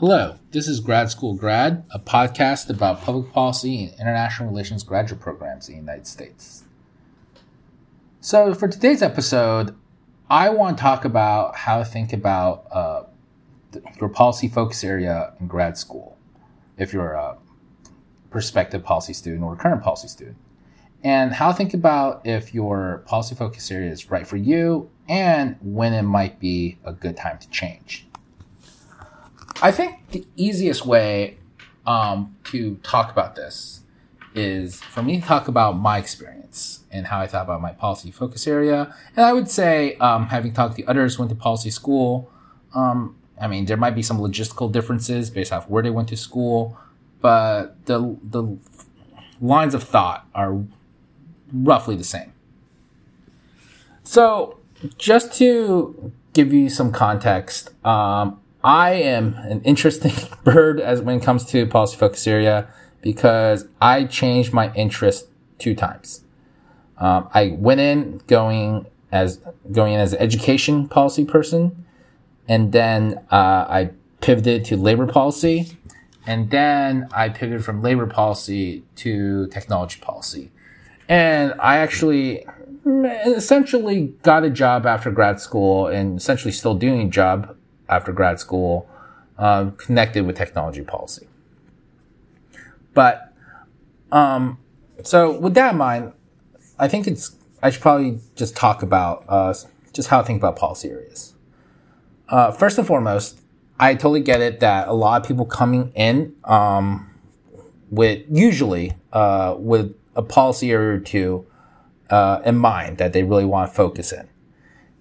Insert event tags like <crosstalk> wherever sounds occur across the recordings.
Hello, this is Grad School Grad, a podcast about public policy and international relations graduate programs in the United States. So, for today's episode, I want to talk about how to think about uh, your policy focus area in grad school if you're a prospective policy student or current policy student, and how to think about if your policy focus area is right for you and when it might be a good time to change. I think the easiest way um, to talk about this is for me to talk about my experience and how I thought about my policy focus area. And I would say, um, having talked to others who went to policy school, um, I mean, there might be some logistical differences based off where they went to school, but the the lines of thought are roughly the same. So, just to give you some context, um, I am an interesting <laughs> bird as when it comes to policy focus area because I changed my interest two times. Um, I went in going as going in as an education policy person, and then uh, I pivoted to labor policy, and then I pivoted from labor policy to technology policy, and I actually essentially got a job after grad school and essentially still doing a job after grad school um, connected with technology policy. But um, so with that in mind, I think it's I should probably just talk about uh, just how I think about policy areas. Uh, first and foremost, I totally get it that a lot of people coming in um, with usually uh, with a policy area or two uh, in mind that they really want to focus in.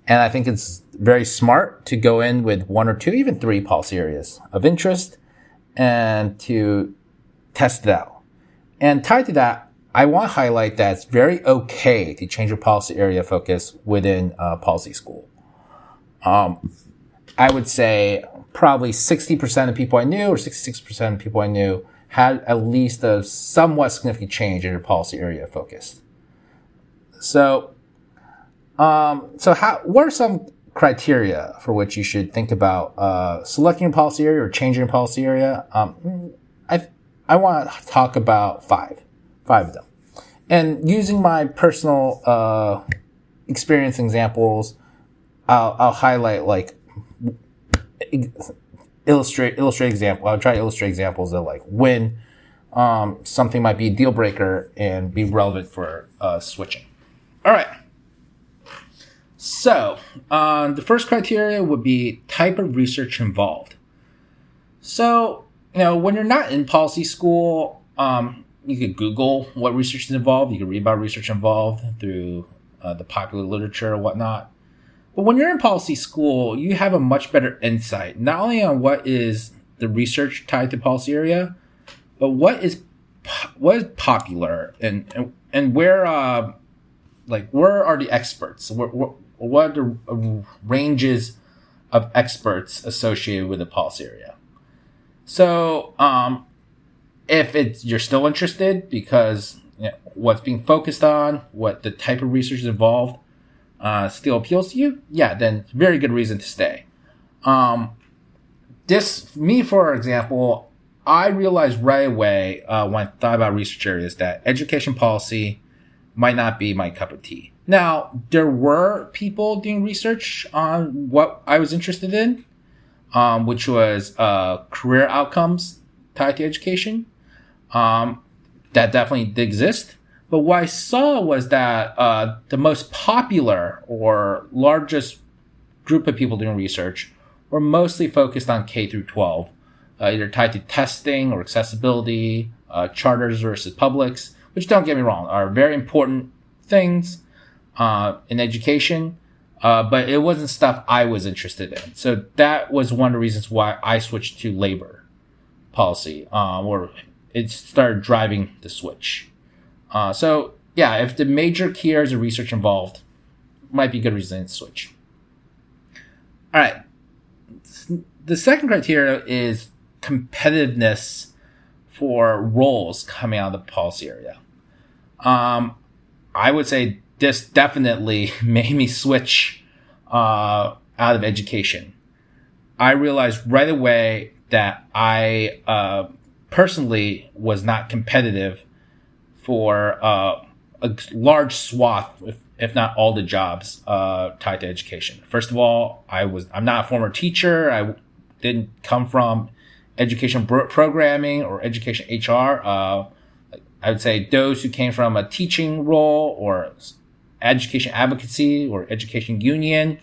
And I think it's very smart to go in with one or two, even three policy areas of interest and to test it out. And tied to that, I want to highlight that it's very okay to change your policy area focus within uh, policy school. Um, I would say probably 60% of people I knew or 66% of people I knew had at least a somewhat significant change in their policy area of focus. So um, so, how what are some criteria for which you should think about uh, selecting a policy area or changing a policy area? Um, I I want to talk about five, five of them, and using my personal uh, experience examples, I'll, I'll highlight like illustrate illustrate example. I'll try to illustrate examples of like when um, something might be a deal breaker and be relevant for uh, switching. All right. So, um, the first criteria would be type of research involved. So, you know, when you're not in policy school, um, you could Google what research is involved. You can read about research involved through uh, the popular literature or whatnot. But when you're in policy school, you have a much better insight, not only on what is the research tied to policy area, but what is what is popular and and, and where uh, like where are the experts? Where, where, what are the ranges of experts associated with the policy area. So, um, if it's you're still interested because you know, what's being focused on, what the type of research is involved, uh, still appeals to you, yeah, then very good reason to stay. Um, this me, for example, I realized right away uh, when I thought about research areas that education policy might not be my cup of tea. Now, there were people doing research on what I was interested in, um, which was uh, career outcomes tied to education. Um, that definitely did exist. But what I saw was that uh, the most popular or largest group of people doing research were mostly focused on K through 12, uh, either tied to testing or accessibility, uh, charters versus publics, which don't get me wrong, are very important things uh, in education, uh, but it wasn't stuff I was interested in. So that was one of the reasons why I switched to labor policy, um, or it started driving the switch. Uh, so yeah, if the major key areas of research involved, might be good reason to switch. All right. The second criteria is competitiveness for roles coming out of the policy area. Um, I would say this definitely <laughs> made me switch uh, out of education. I realized right away that I uh, personally was not competitive for uh, a large swath, if, if, not all the jobs uh, tied to education. First of all, I was I'm not a former teacher. I didn't come from education programming or education HR. Uh, I would say those who came from a teaching role or education advocacy or education union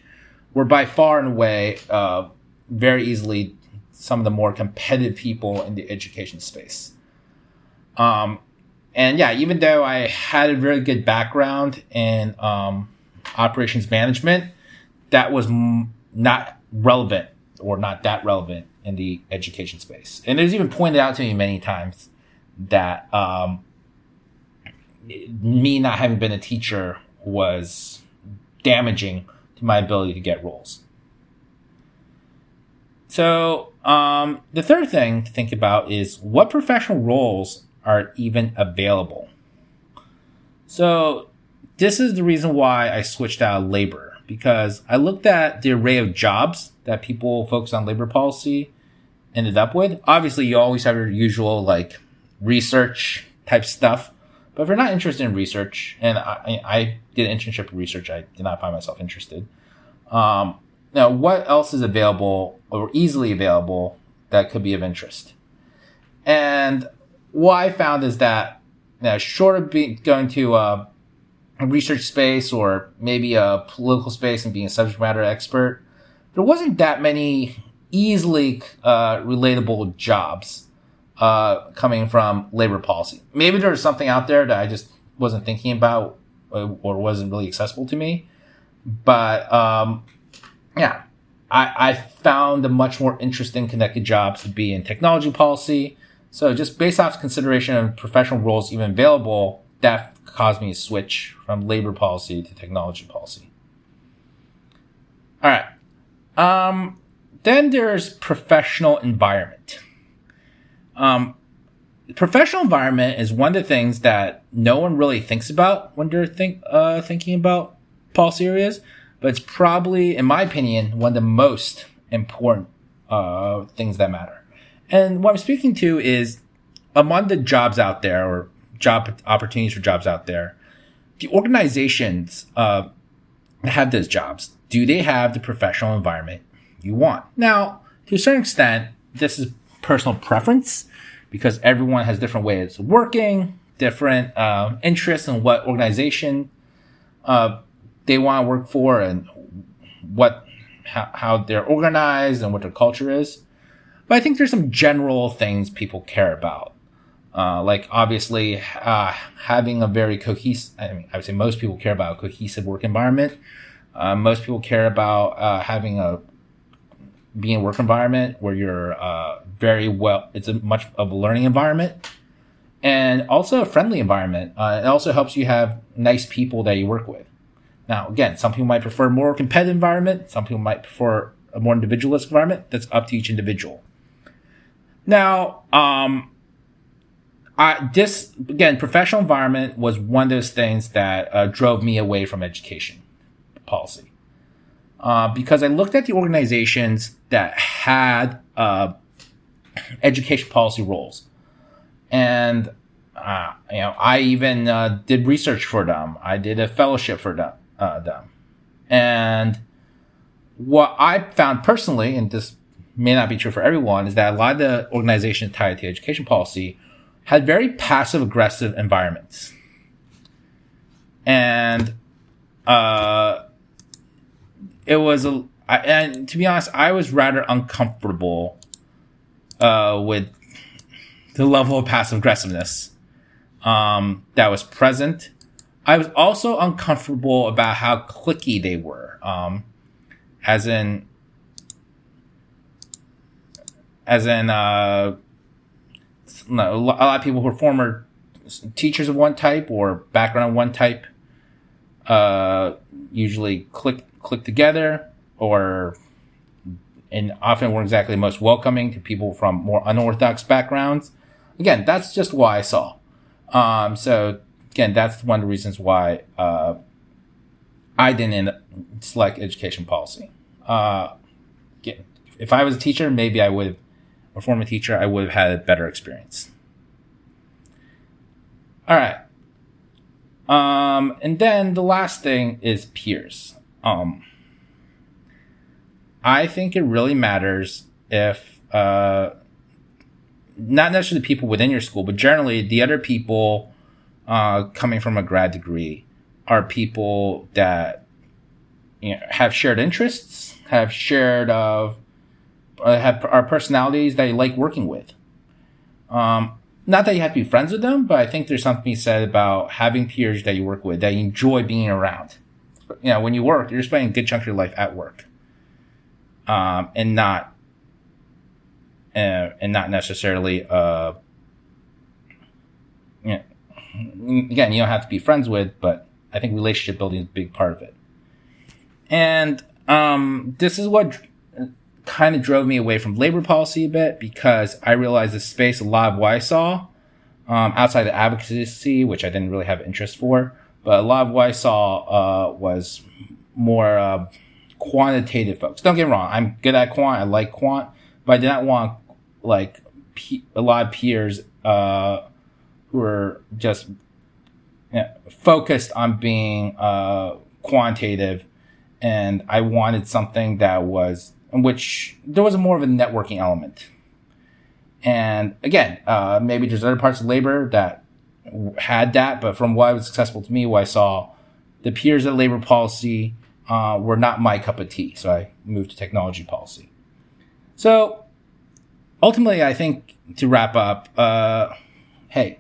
were by far and away uh, very easily some of the more competitive people in the education space. Um, and yeah, even though I had a very good background in um, operations management, that was m- not relevant or not that relevant in the education space. And it was even pointed out to me many times that um, me not having been a teacher was damaging to my ability to get roles. So, um, the third thing to think about is what professional roles are even available. So, this is the reason why I switched out of labor because I looked at the array of jobs that people focus on labor policy ended up with. Obviously, you always have your usual like research type stuff, but if you're not interested in research, and I, I did internship in research, I did not find myself interested. Um, now, what else is available or easily available that could be of interest? And what I found is that know, short of being, going to a research space or maybe a political space and being a subject matter expert, there wasn't that many easily uh, relatable jobs uh, coming from labor policy. Maybe there's something out there that I just wasn't thinking about uh, or wasn't really accessible to me. But um, yeah, I, I found a much more interesting connected jobs to be in technology policy. So just based off consideration of professional roles even available, that caused me to switch from labor policy to technology policy. All right. Um, then there's professional environment. Um, professional environment is one of the things that no one really thinks about when they're think uh, thinking about policy areas, but it's probably, in my opinion, one of the most important uh, things that matter. And what I'm speaking to is among the jobs out there or job opportunities for jobs out there, the organizations uh, have those jobs, do they have the professional environment you want? Now, to a certain extent, this is personal preference because everyone has different ways of working, different uh, interests in what organization uh, they want to work for, and what how, how they're organized and what their culture is. But I think there's some general things people care about. Uh, like obviously uh, having a very cohesive, I mean, I would say most people care about a cohesive work environment. Uh, most people care about uh, having a being a work environment where you're uh, very well. It's a much of a learning environment, and also a friendly environment. Uh, it also helps you have nice people that you work with. Now, again, some people might prefer a more competitive environment. Some people might prefer a more individualist environment. That's up to each individual. Now, um, I, this again, professional environment was one of those things that uh, drove me away from education policy uh, because I looked at the organizations that had uh, education policy roles, and uh, you know, I even uh, did research for them. I did a fellowship for them, uh, them, and what I found personally, and this may not be true for everyone, is that a lot of the organizations tied to education policy had very passive aggressive environments, and uh, it was a I, and to be honest, I was rather uncomfortable uh, with the level of passive aggressiveness um, that was present. I was also uncomfortable about how cliquey they were, um, as in, as in, uh, a lot of people who are former teachers of one type or background one type, uh, usually click click together or and often weren't exactly most welcoming to people from more unorthodox backgrounds. Again, that's just what I saw. Um, so again, that's one of the reasons why uh, I didn't select education policy. Uh, again, if I was a teacher, maybe I would have or former teacher, I would have had a better experience. All right. Um, and then the last thing is peers. Um, I think it really matters if, uh, not necessarily the people within your school, but generally the other people uh, coming from a grad degree are people that you know, have shared interests, have shared uh, have our personalities that you like working with. Um, not that you have to be friends with them, but I think there's something said about having peers that you work with that you enjoy being around. You know, when you work, you're spending a good chunk of your life at work, um, and not uh, and not necessarily uh, you know, again, you don't have to be friends with, but I think relationship building is a big part of it. And um, this is what kind of drove me away from labor policy a bit because I realized the space a lot of what I saw um, outside of advocacy, which I didn't really have interest for, but a lot of what I saw uh, was more uh, quantitative folks. Don't get me wrong, I'm good at quant, I like quant, but I did not want like a lot of peers uh, who are just you know, focused on being uh, quantitative, and I wanted something that was in which there was more of a networking element. And again, uh, maybe there's other parts of labor that had that, but from what was successful to me, what I saw, the peers at labor policy uh, were not my cup of tea. So I moved to technology policy. So ultimately, I think to wrap up, uh, hey,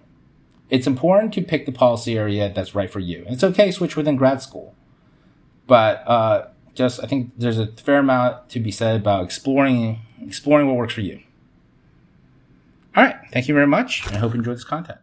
it's important to pick the policy area that's right for you. And it's okay to switch within grad school. But uh, just I think there's a fair amount to be said about exploring exploring what works for you. All right, thank you very much. I hope you enjoyed this content.